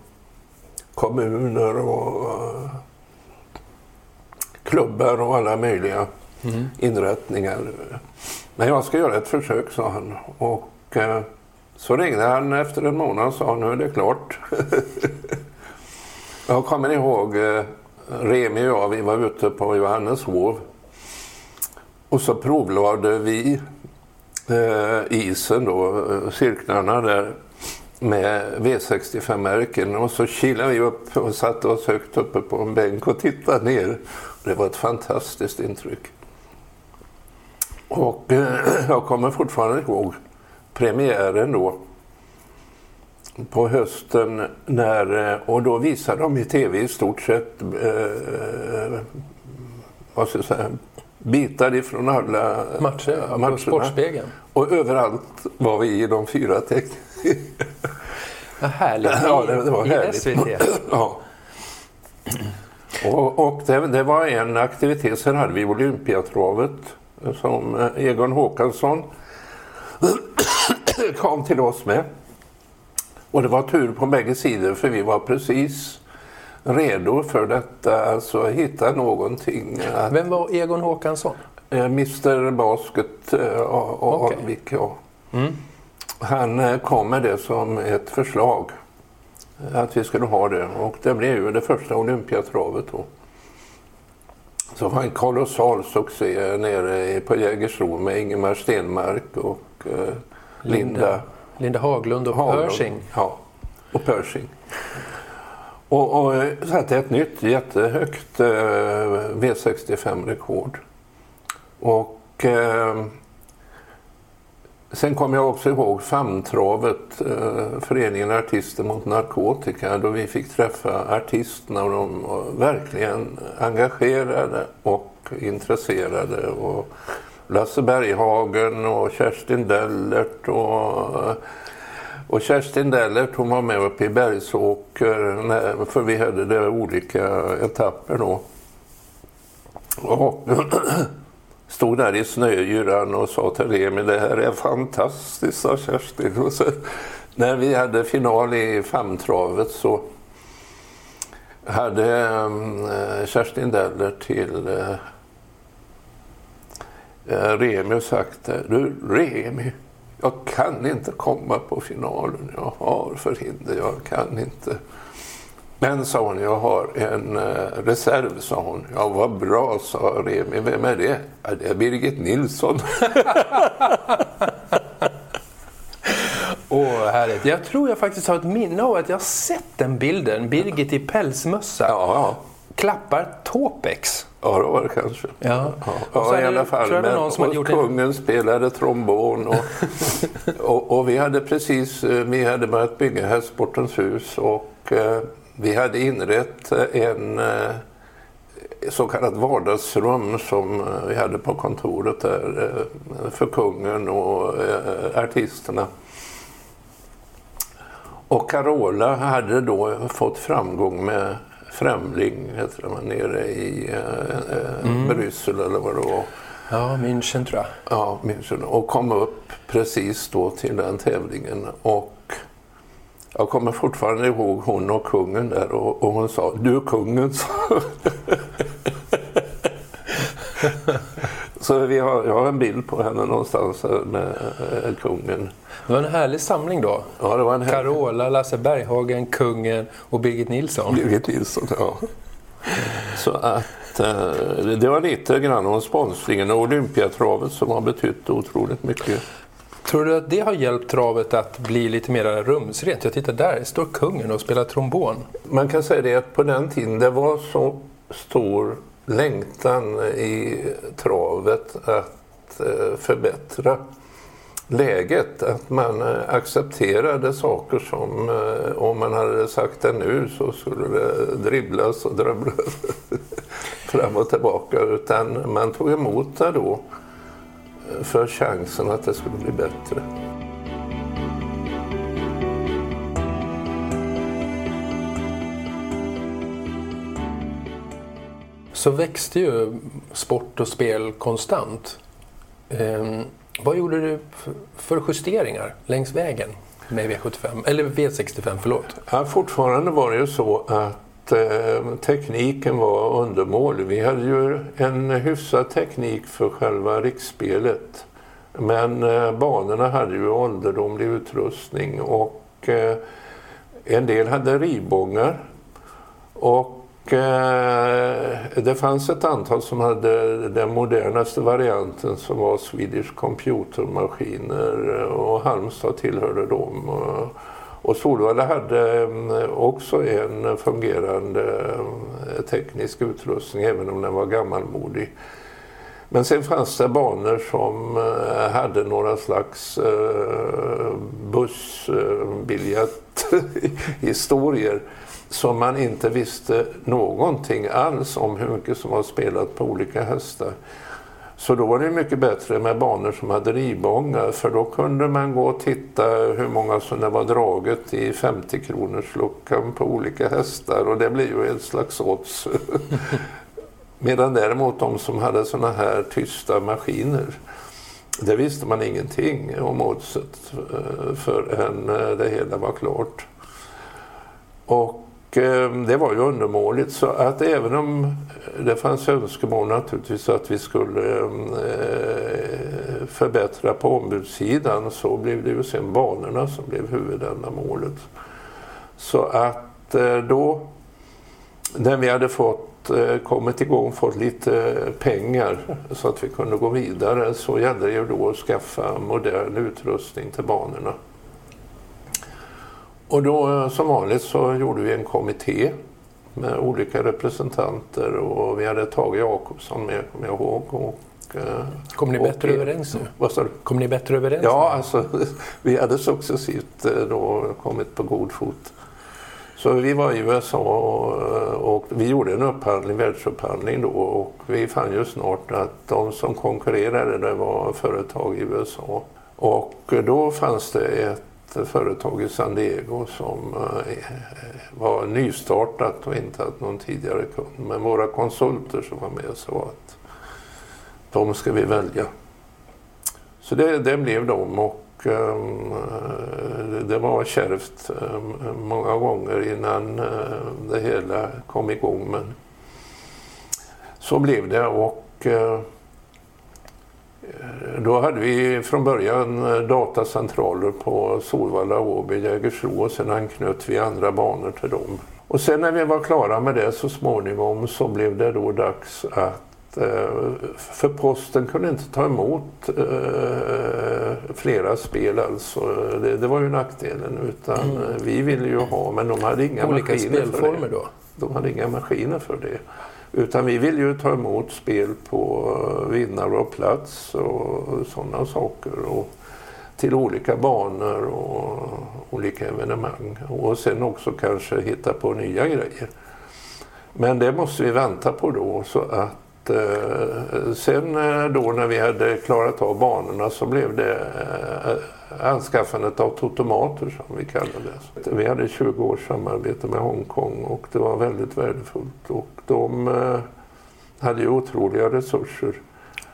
kommuner och uh, klubbar och alla möjliga mm. inrättningar. Men jag ska göra ett försök, sa han. Och uh, så ringde han efter en månad och sa, nu är det klart. jag kommer ihåg uh, Remi och jag, vi var ute på Johanneshov. Och så provlade vi eh, isen då, eh, cirklarna där med V65-märken och så kilade vi upp och satte oss högt uppe på en bänk och tittade ner. Det var ett fantastiskt intryck. Och eh, jag kommer fortfarande ihåg premiären då på hösten när, eh, och då visade de i tv i stort sett eh, vad ska jag säga, bitar ifrån alla matcher, ja, matcherna. Sportspegeln. Och överallt var vi i de fyra tecknen. Vad härligt. Ja, det, det var I härligt. SVT. ja. Och, och det, det, var en aktivitet. Sen hade vi Olympiatravet som Egon Håkansson kom till oss med. Och det var tur på bägge sidor för vi var precis redo för detta, alltså hitta någonting. Att, Vem var Egon Håkansson? Eh, Mr Basket eh, och okay. Alvik, ja. Mm. Han eh, kom med det som ett förslag att vi skulle ha det och det blev ju det första Olympiatravet då. Så var en kolossal succé nere på Jägersro med Ingemar Stenmark och eh, Linda, Linda, Haglund och Haglund, Pershing. Ja, och Pershing. Och, och eh, satte ett nytt jättehögt eh, V65-rekord. Och eh, sen kommer jag också ihåg famntravet, eh, Föreningen Artister mot narkotika, då vi fick träffa artisterna och de var verkligen engagerade och intresserade. Och Lasse Berghagen och Kerstin Dellert och eh, och Kerstin Dellert hon var med uppe i Bergsåker för vi hade det olika etapper då. Och stod där i snöyran och sa till Remi det här är fantastiskt, sa Kerstin. Och så, när vi hade final i famntravet så hade mm, eh, Kerstin Dellert till eh, eh, Remi Remi sagt du Remi jag kan inte komma på finalen. Jag har förhinder, jag kan inte. Men, sa hon, jag har en uh, reserv, sa hon. Ja, vad bra, sa Remi. Vem är det? Ja, det är Birgit Nilsson. Åh, oh, härligt. Jag tror jag faktiskt har ett minne av att jag sett den bilden. Birgit i pälsmössa. Ja, ja. Klappar Topex. Ja, det var det kanske. Ja. Ja, i alla fall. Men, någon som och kungen en... spelade trombon. Och, och, och, vi hade precis eh, vi hade börjat bygga Hästsportens hus och eh, vi hade inrett en eh, så kallat vardagsrum som eh, vi hade på kontoret där eh, för kungen och eh, artisterna. Och Carola hade då fått framgång med Främling, heter det, nere i eh, eh, mm. Bryssel eller vad det var. Ja, München tror jag. Ja, München. Och kom upp precis då till den tävlingen. Och jag kommer fortfarande ihåg hon och kungen där och, och hon sa du är kungen. Så vi har, jag har en bild på henne någonstans med eh, kungen. Det var en härlig samling då. Ja, det var en härlig... Carola, Lasse Berghagen, kungen och Birgit Nilsson. Birgit Nilsson, ja. Så att eh, det var lite grann om sponsringen och Olympiatravet som har betytt otroligt mycket. Tror du att det har hjälpt travet att bli lite mer rumsrent? Jag tittar där, står kungen och spelar trombon. Man kan säga det att på den tiden det var så stor längtan i travet att eh, förbättra läget. Att man eh, accepterade saker som eh, om man hade sagt det nu så skulle det dribblas och drabblas fram och tillbaka. Utan man tog emot det då för chansen att det skulle bli bättre. Så växte ju sport och spel konstant. Eh, vad gjorde du för justeringar längs vägen med V75, eller V65? Förlåt. Ja, fortfarande var det ju så att eh, tekniken var undermålig. Vi hade ju en hyfsad teknik för själva riksspelet. Men eh, banorna hade ju ålderdomlig utrustning och eh, en del hade rivbångar. Och Eh, det fanns ett antal som hade den modernaste varianten som var Swedish Computermaskiner eh, och Halmstad tillhörde dem. Och Solvalla hade mm, också en fungerande eh, teknisk utrustning även om den var gammalmodig. Men sen fanns det banor som hade några slags bussbiljetthistorier som man inte visste någonting alls om hur mycket som var spelat på olika hästar. Så då var det mycket bättre med banor som hade ribångar för då kunde man gå och titta hur många som det var draget i 50 kronors luckan på olika hästar och det blir ju ett slags odds. Medan däremot de som hade sådana här tysta maskiner det visste man ingenting om oddset eh, förrän eh, det hela var klart. Och Eh, det var ju undermåligt så att även om eh, det fanns önskemål naturligtvis att vi skulle eh, förbättra på ombudssidan så blev det ju sen banorna som blev huvudändamålet. Så att då när vi hade fått kommit igång, fått lite pengar så att vi kunde gå vidare så gällde det ju då att skaffa modern utrustning till banorna. Och då eh, som vanligt så gjorde vi en kommitté med olika representanter och vi hade Tage Jakobsson med, kommer jag ihåg. Och, eh, Kommer ni bättre och, överens nu? Vad sa du? Kommer ni bättre överens Ja, nu? alltså vi hade successivt då kommit på god fot. Så vi var i USA och, och, vi gjorde en upphandling, världsupphandling då och vi fann ju snart att de som konkurrerade det var företag i USA. Och då fanns det ett företag i San Diego som eh, var nystartat och inte hade någon tidigare kund. Men våra konsulter som var med sa att de ska vi välja. Så det, det blev de och Ehm, eh, det var kärvt ehm, många gånger innan eh, det hela kom igång. Men så blev det och eh, då hade vi från början datacentraler på Solvalla, Åby, Jägersro och sen anknöt vi andra banor till dem. Och sen när vi var klara med det så småningom så blev det då dags att Eh, för posten kunde inte ta emot eh, flera spel alltså. Det, det var ju nackdelen. Utan mm. vi ville ju ha, men de hade inga Olika maskiner spelformer för det. då? De hade inga maskiner för det. Utan vi vill ju ta emot spel på eh, vinnare och plats och sådana saker. Och till olika banor och olika evenemang. Och sen också kanske hitta på nya grejer. Men det måste vi vänta på då så att eh, sen eh, då när vi hade klarat av banorna så blev det eh, anskaffandet av totomater som vi kallade det. Vi hade 20 års samarbete med Hongkong och det var väldigt värdefullt. Och de eh, hade ju otroliga resurser.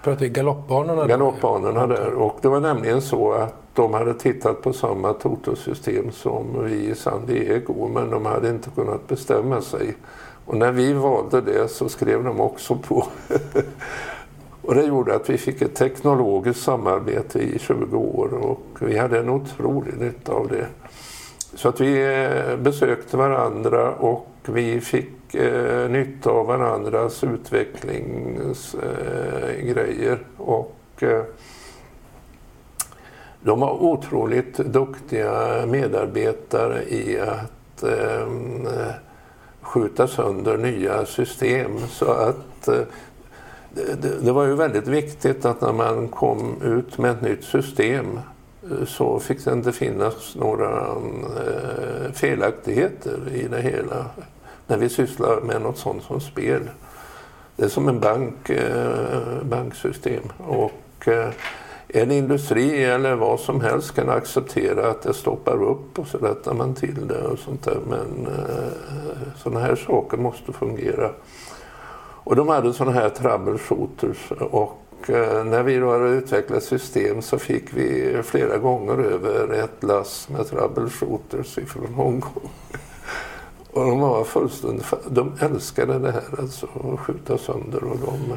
Pratar vi galoppbanorna? Galoppbanorna där. Och det var nämligen så att de hade tittat på samma totosystem som vi i San Diego men de hade inte kunnat bestämma sig. Och när vi valde det så skrev de också på. Och det gjorde att vi fick ett teknologiskt samarbete i 20 år och vi hade en otrolig nytta av det. Så att vi eh, besökte varandra och vi fick eh, nytta av varandras utvecklingsgrejer. Eh, och eh, de var otroligt duktiga medarbetare i att eh, skjuta sönder nya system. Så att eh, det, det, var ju väldigt viktigt att när man kom ut med ett nytt system eh, så fick det inte finnas några eh, felaktigheter i det hela när vi sysslar med något sånt som spel. Det är som en bank, eh, banksystem. Och, eh, en industri eller vad som helst kan acceptera att det stoppar upp och så rättar man till det och sånt där. Men eh, sådana här saker måste fungera. Och de hade sådana här troubleshooters och eh, när vi då hade utvecklat system så fick vi flera gånger över ett lass med troubleshooters ifrån Hongkong. Och de var fullständigt, de älskade det här alltså, att skjuta sönder och de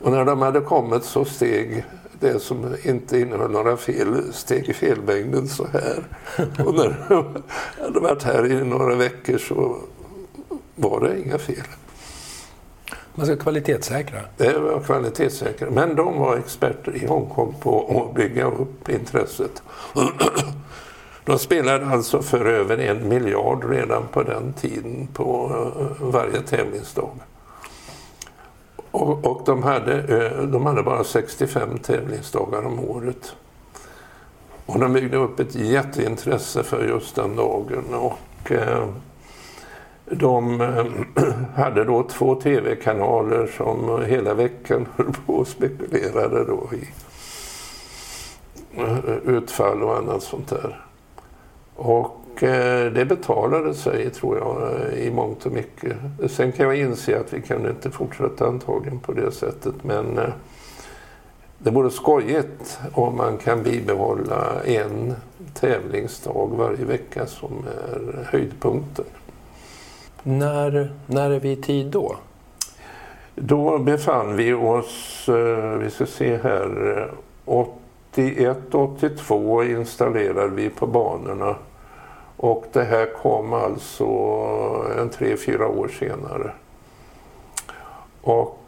och när de hade kommit så steg det som inte innehöll några fel steg i felmängden så här. Och när de hade varit här i några veckor så var det inga fel. Man ska kvalitetssäkra? Det var kvalitetssäkra. Men de var experter i Hongkong på att bygga upp intresset. De spelade alltså för över en miljard redan på den tiden på eh, varje tävlingsdag. Och, och de, hade, eh, de hade bara 65 tävlingsdagar om året. Och de byggde upp ett jätteintresse för just den dagen. Och, eh, de eh, hade då två tv-kanaler som hela veckan höll på och spekulerade då i eh, utfall och annat sånt där. Och eh, det betalade sig, tror jag, i mångt och mycket. Sen kan jag inse att vi kunde inte fortsätta antagligen på det sättet, men det vore skojigt om man kan bibehålla en tävlingsdag varje vecka som är höjdpunkten. När, när är vi i tid då? Då befann vi oss, eh, vi ska se här, 81-82 installerade vi på banorna och det här kom alltså en tre, fyra år senare. Och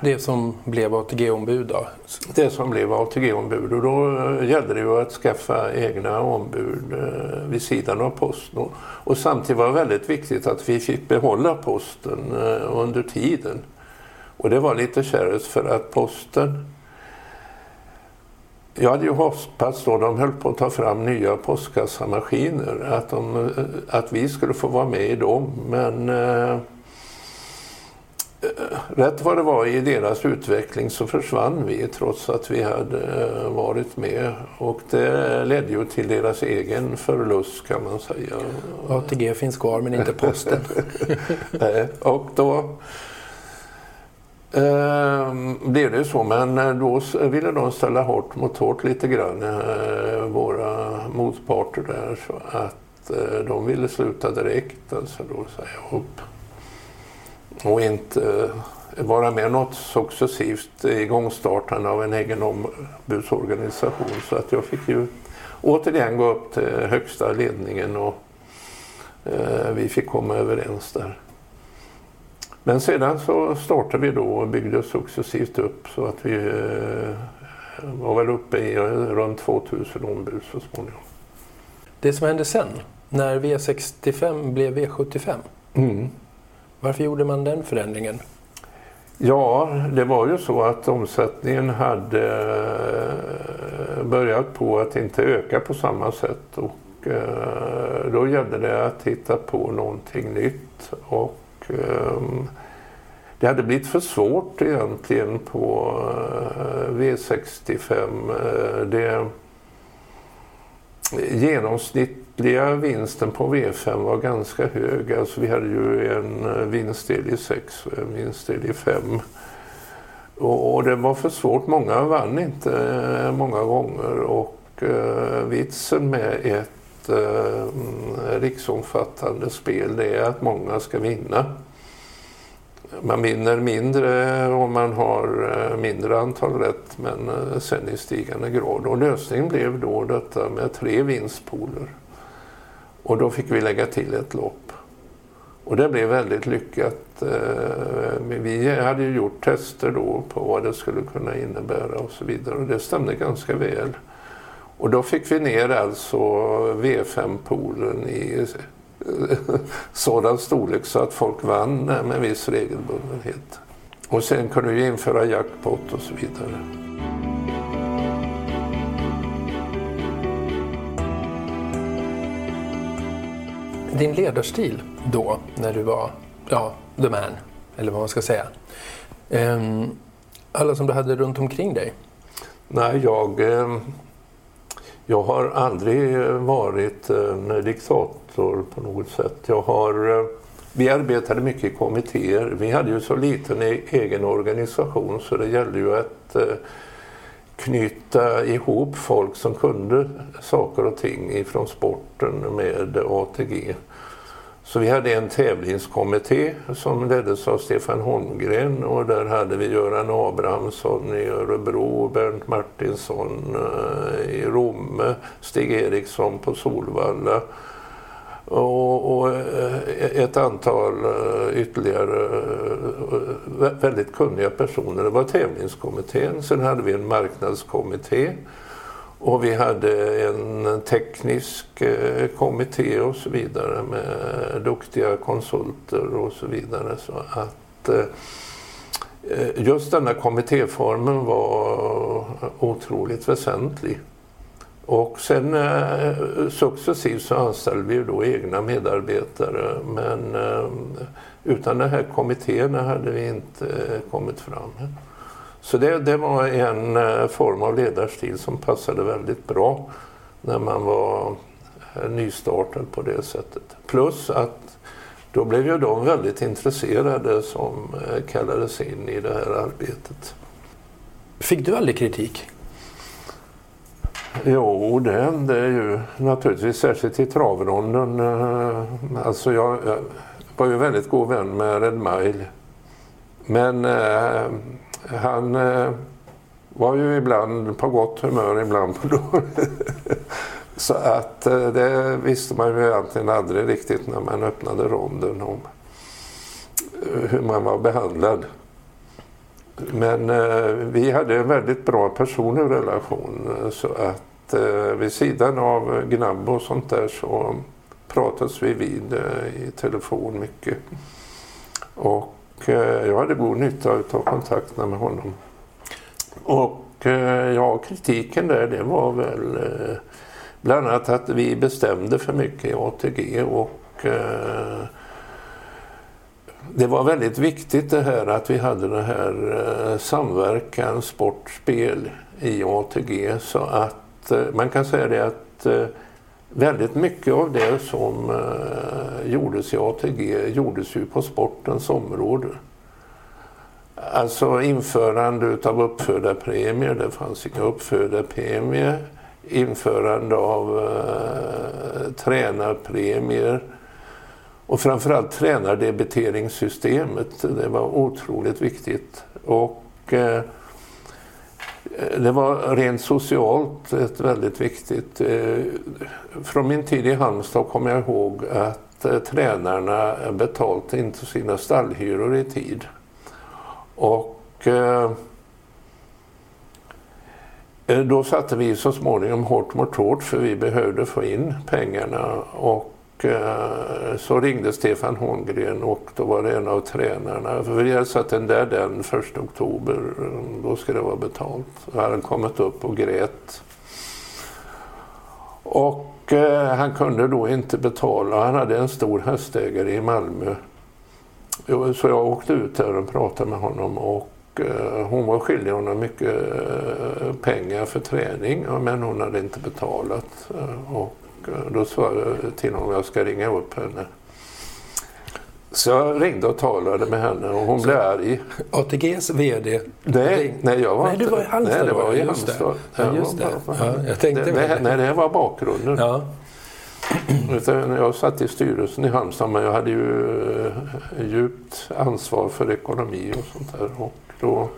det som blev ATG-ombud då? Det som blev ATG-ombud och då gällde det ju att skaffa egna ombud eh, vid sidan av posten. Och samtidigt var det väldigt viktigt att vi fick behålla posten eh, under tiden. Och det var lite kärvt för att posten jag hade ju hoppats då de höll på att ta fram nya postkassamaskiner att, de, att vi skulle få vara med i dem. Men eh, rätt vad det var i deras utveckling så försvann vi trots att vi hade eh, varit med. Och det ledde ju till deras egen förlust kan man säga. ATG finns kvar men inte posten. och då eh, blev det så, men eh, då ville de ställa hårt mot hårt lite grann, eh, våra motparter där, så att eh, de ville sluta direkt, alltså då säga upp. Och inte eh, vara med något successivt igångstartande av en egen ombudsorganisation. Så att jag fick ju återigen gå upp till högsta ledningen och eh, vi fick komma överens där. Men sedan så startade vi då och byggde successivt upp så att vi eh, var väl uppe i runt 2000 ombud så småningom. Det som hände sen, när V65 blev V75, mm varför gjorde man den förändringen? Ja, det var ju så att omsättningen hade eh, börjat på att inte öka på samma sätt och eh, då gällde det att hitta på någonting nytt. Och ehm, det hade blivit för svårt egentligen på eh, V65. Det genomsnittliga vinsten på V5 var ganska hög. Alltså vi hade ju en eh, vinstdel i 6 och en vinstdel i 5. Och, det var för svårt. Många vann inte eh, många gånger och eh, vitsen med ett eh, mm, riksomfattande spel det är att många ska vinna man vinner mindre om man har eh, mindre antal rätt men eh, sen i stigande grad. Och lösningen blev då detta med tre vinstpooler. Och då fick vi lägga till ett lopp. Och det blev väldigt lyckat. Eh, vi hade ju gjort tester då på vad det skulle kunna innebära och så vidare och det stämde ganska väl. Och då fick vi ner alltså V5-poolen i sådan storlek så att folk vann med viss regelbundenhet. Och sen kunde vi införa jackpot och så vidare. Din ledarstil då, när du var ja, the man, eller vad man ska säga. Um, alla som du hade runt omkring dig? Nej, jag, ehm, jag har aldrig varit en diktator på något sätt. Jag har, eh, vi arbetade mycket i kommittéer. Vi hade ju så liten e-, egen organisation så det gällde ju att eh, knyta ihop folk som kunde saker och ting ifrån sporten med ATG. Så vi hade en tävlingskommitté som leddes av Stefan Holmgren och där hade vi Göran Abrahamsson i Örebro, Bernt Martinsson eh, i Romme, Stig Eriksson på Solvalla och, och eh, ett antal eh, ytterligare väldigt kunniga personer. Det var tävlingskommittén, sen hade vi en marknadskommitté och vi hade en teknisk eh, kommitté och så vidare med duktiga konsulter och så vidare. Så att eh, eh, just den här kommittéformen var otroligt väsentlig. Och sen successivt så anställde vi då egna medarbetare men utan den här kommittén hade vi inte kommit fram. Så det, det var en eh, form av ledarstil som passade väldigt bra när man var eh, nystartad på det sättet. Plus att då blev ju de väldigt intresserade som eh, kallades in i det här arbetet. Fick du aldrig kritik? Jo, det hände ju naturligtvis, särskilt i travronden. Alltså jag, jag var ju väldigt god vän med Red Mile. Men han eh, var ju ibland på gott humör, ibland på dåligt. Så att eh, det visste man ju egentligen aldrig riktigt när man öppnade ronden om eh, hur man var behandlad. Men eh, vi hade en väldigt bra personlig relation eh, så att eh, vid sidan av gnabb och sånt där så pratades vi vid eh, i telefon mycket. Och Eh, jag hade god nytta av kontakterna med honom. Och eh, ja, kritiken där det var väl eh, bland annat att vi bestämde för mycket i ATG och det var väldigt viktigt det här att vi hade det här samverkan, sport, spel i ATG så att man kan säga det att väldigt mycket av det som eh, gjordes i ATG gjordes ju på sportens område. Alltså införande av uppfödarpremier, det fanns inga uppfödarpremier. Införande av eh, tränarpremier. Och framförallt tränardebiteringssystemet, det var otroligt viktigt. Och Eh, Eh, det var rent socialt ett väldigt viktigt. Eh, från min tid i Halmstad kommer jag ihåg att eh, tränarna betalt inte sina stallhyror i tid. Och då satte vi så småningom hårt mot hårt för vi behövde få in pengarna. Och Eh, så ringde Stefan Holmgren och då var det en av tränarna. För vi hade satt den där den 1 oktober, eh, då ska det vara betalt. Då hade han kommit upp och grät. Och eh, han kunde då inte betala. Han hade en stor hästägare i Malmö. Så jag åkte ut där och pratade med honom och eh, hon var skyldig honom mycket eh, pengar för träning men hon hade inte betalat. Och då sa jag till honom att jag ska ringa upp henne. Så jag ringde och talade med henne och hon så, blev arg. ATGs VD? Nej, nej jag var nej, inte... du var i Halmstad? Nej, det var i Halmstad. Ja, just det. Ja, jag tänkte det, det, nej, det var bakgrunden. Ja. Utan jag satt i styrelsen i Halmstad men jag hade ju eh, djupt ansvar för ekonomi och sånt där. Och då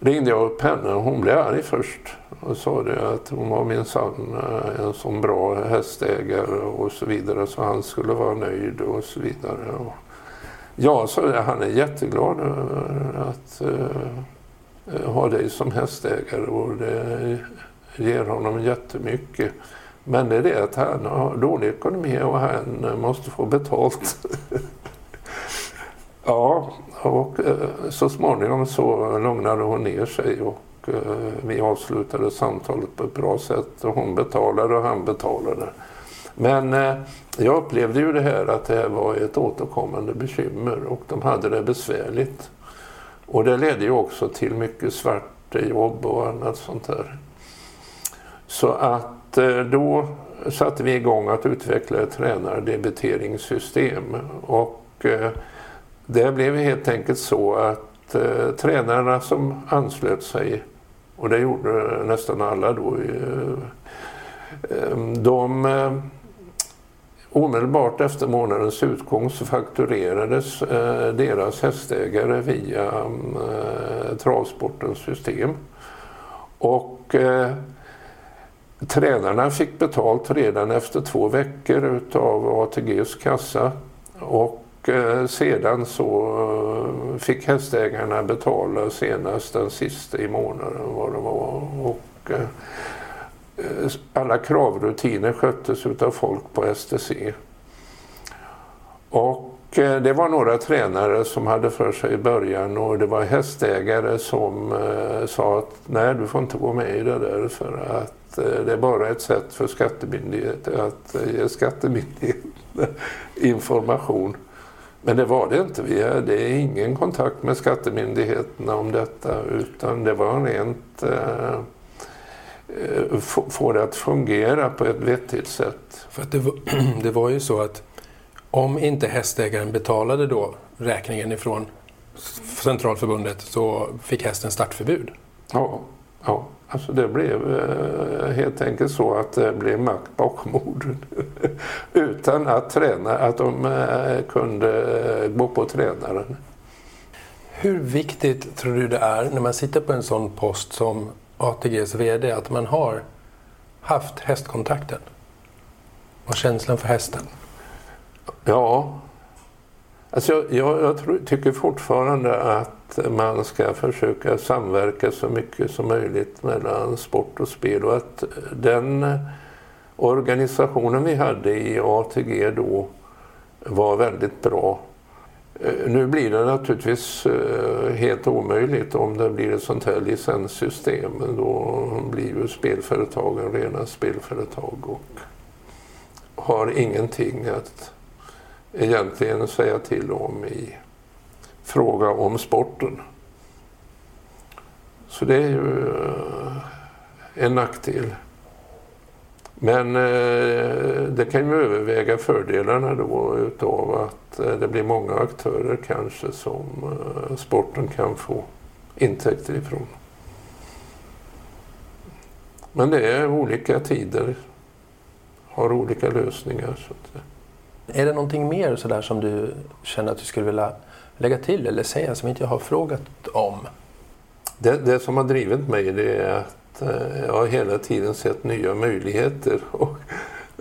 ringde jag upp henne och hon blev arg först och sa det att hon var minsann eh, en sån bra hästägare och så vidare så han skulle vara nöjd och så vidare. Och ja, så han är jätteglad över att uh, ha dig som hästägare och det ger honom jättemycket. Men det är det att han har dålig ekonomi och han måste få betalt. ja, och uh, så småningom så lugnade hon ner sig och Eh, vi avslutade samtalet på ett bra sätt. Och hon betalade och han betalade. Men eh, jag upplevde ju det här att det här var ett återkommande bekymmer och de hade det besvärligt. Och det ledde ju också till mycket svart jobb och annat sånt där. Så att Eh, då satte vi igång att utveckla ett tränardebiteringssystem. Och eh, det blev helt enkelt så att eh, tränarna som anslöt sig, och det gjorde nästan alla då, eh, eh, de eh, Omedelbart efter månadens utgång så fakturerades deras hästägare via travsportens system. Och Tränarna fick betalt redan efter två veckor utav ATGs kassa och Eh, sedan så eh, fick hästägarna betala senast den sista i månaden vad det var. Och eh, alla kravrutiner sköttes utav folk på STC. Och det var några tränare som hade för sig i början och det var hästägare som sa att nej du får inte gå med i det där för att det är bara ett sätt för skattemyndigheten att ge skattemyndigheten information. Men det var det inte. Vi hade ingen kontakt med skattemyndigheterna om detta utan det var rent eh, eh få det att fungera på ett vettigt sätt. För det var, det, var, ju så att om inte hästägaren betalade då räkningen ifrån Centralförbundet så fick hästen startförbud. Ja, ja. Alltså det blev eh, helt enkelt så att det blev makt bakom orden. Utan att, träna, att de eh, kunde gå på tränaren. Hur viktigt tror du det är när man sitter på en sån post som ATGs VD att man har haft hästkontakten och känslan för hästen? Ja, alltså jag, jag, jag tror, tycker fortfarande att man ska försöka samverka så mycket som möjligt mellan sport och spel och att eh, den organisationen vi hade i ATG då var väldigt bra. Eh, nu blir det naturligtvis eh, helt omöjligt om det blir ett sånt här licenssystem. Då blir ju spelföretagen rena spelföretag och har ingenting att egentligen säga till om i fråga om sporten. Så det är ju eh, en nackdel. Men eh, det kan ju överväga fördelarna då utav att eh, det blir många aktörer kanske som eh, sporten kan få intäkter ifrån. Men det är olika tider, har olika lösningar. Så att... Är det någonting mer sådär som du känner att du skulle vilja lägga till eller säga som inte jag har frågat om? Det, det som har drivit mig det är att eh, jag har hela tiden sett nya möjligheter. Och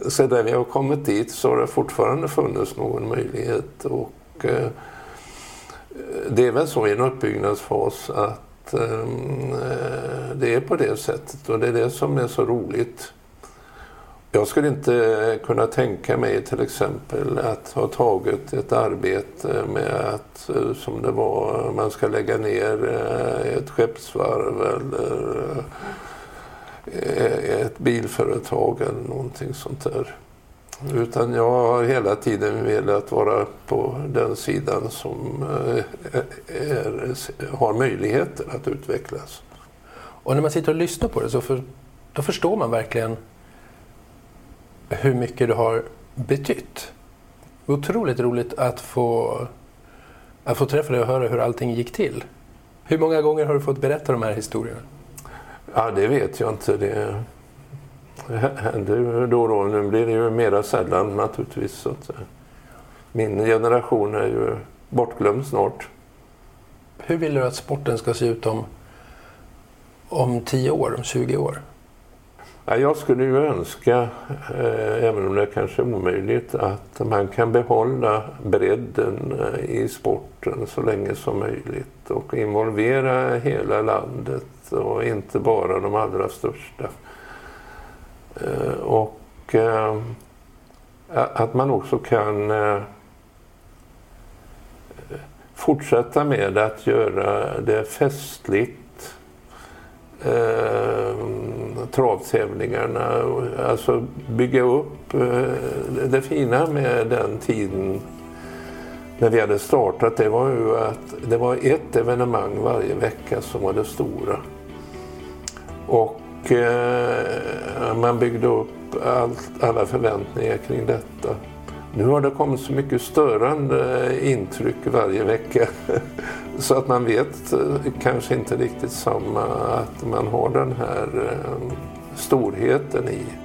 sedan vi har kommit dit så har det fortfarande funnits någon möjlighet. Och, eh, det är väl så i en uppbyggnadsfas att ehm, eh, det är på det sättet och det är det som är så roligt. Jag skulle inte kunna tänka mig till exempel att ha tagit ett arbete med att, eh, som det var, man ska lägga ner eh, ett skeppsvarv eller eh, ett bilföretag eller någonting sånt där. Utan jag har hela tiden velat vara på den sidan som är, har möjligheter att utvecklas. Och när man sitter och lyssnar på det så för, då förstår man verkligen hur mycket du har betytt. Otroligt roligt att få, att få träffa dig och höra hur allting gick till. Hur många gånger har du fått berätta de här historierna? Ja, det vet jag inte. Det, händer ju då och då. Nu blir det ju mera sällan naturligtvis. Så att, min generation är ju bortglömd snart. Hur vill du att sporten ska se ut om, om 10 år, om 20 år? Ja, jag skulle ju önska, eh, även om det kanske är omöjligt, att man kan behålla bredden eh, i sporten så länge som möjligt och involvera hela landet och inte bara de allra största. Eh, och att man också kan fortsätta med att göra det festligt travtävlingarna. Alltså bygga upp eh, det fina med den tiden när vi hade startat det var ju att det var ett evenemang varje vecka som var det stora. Och eh, man byggde upp allt, alla förväntningar kring detta. Nu har det kommit så mycket störande intryck varje vecka så att man vet eh, kanske inte riktigt samma att man har den här eh, storheten i.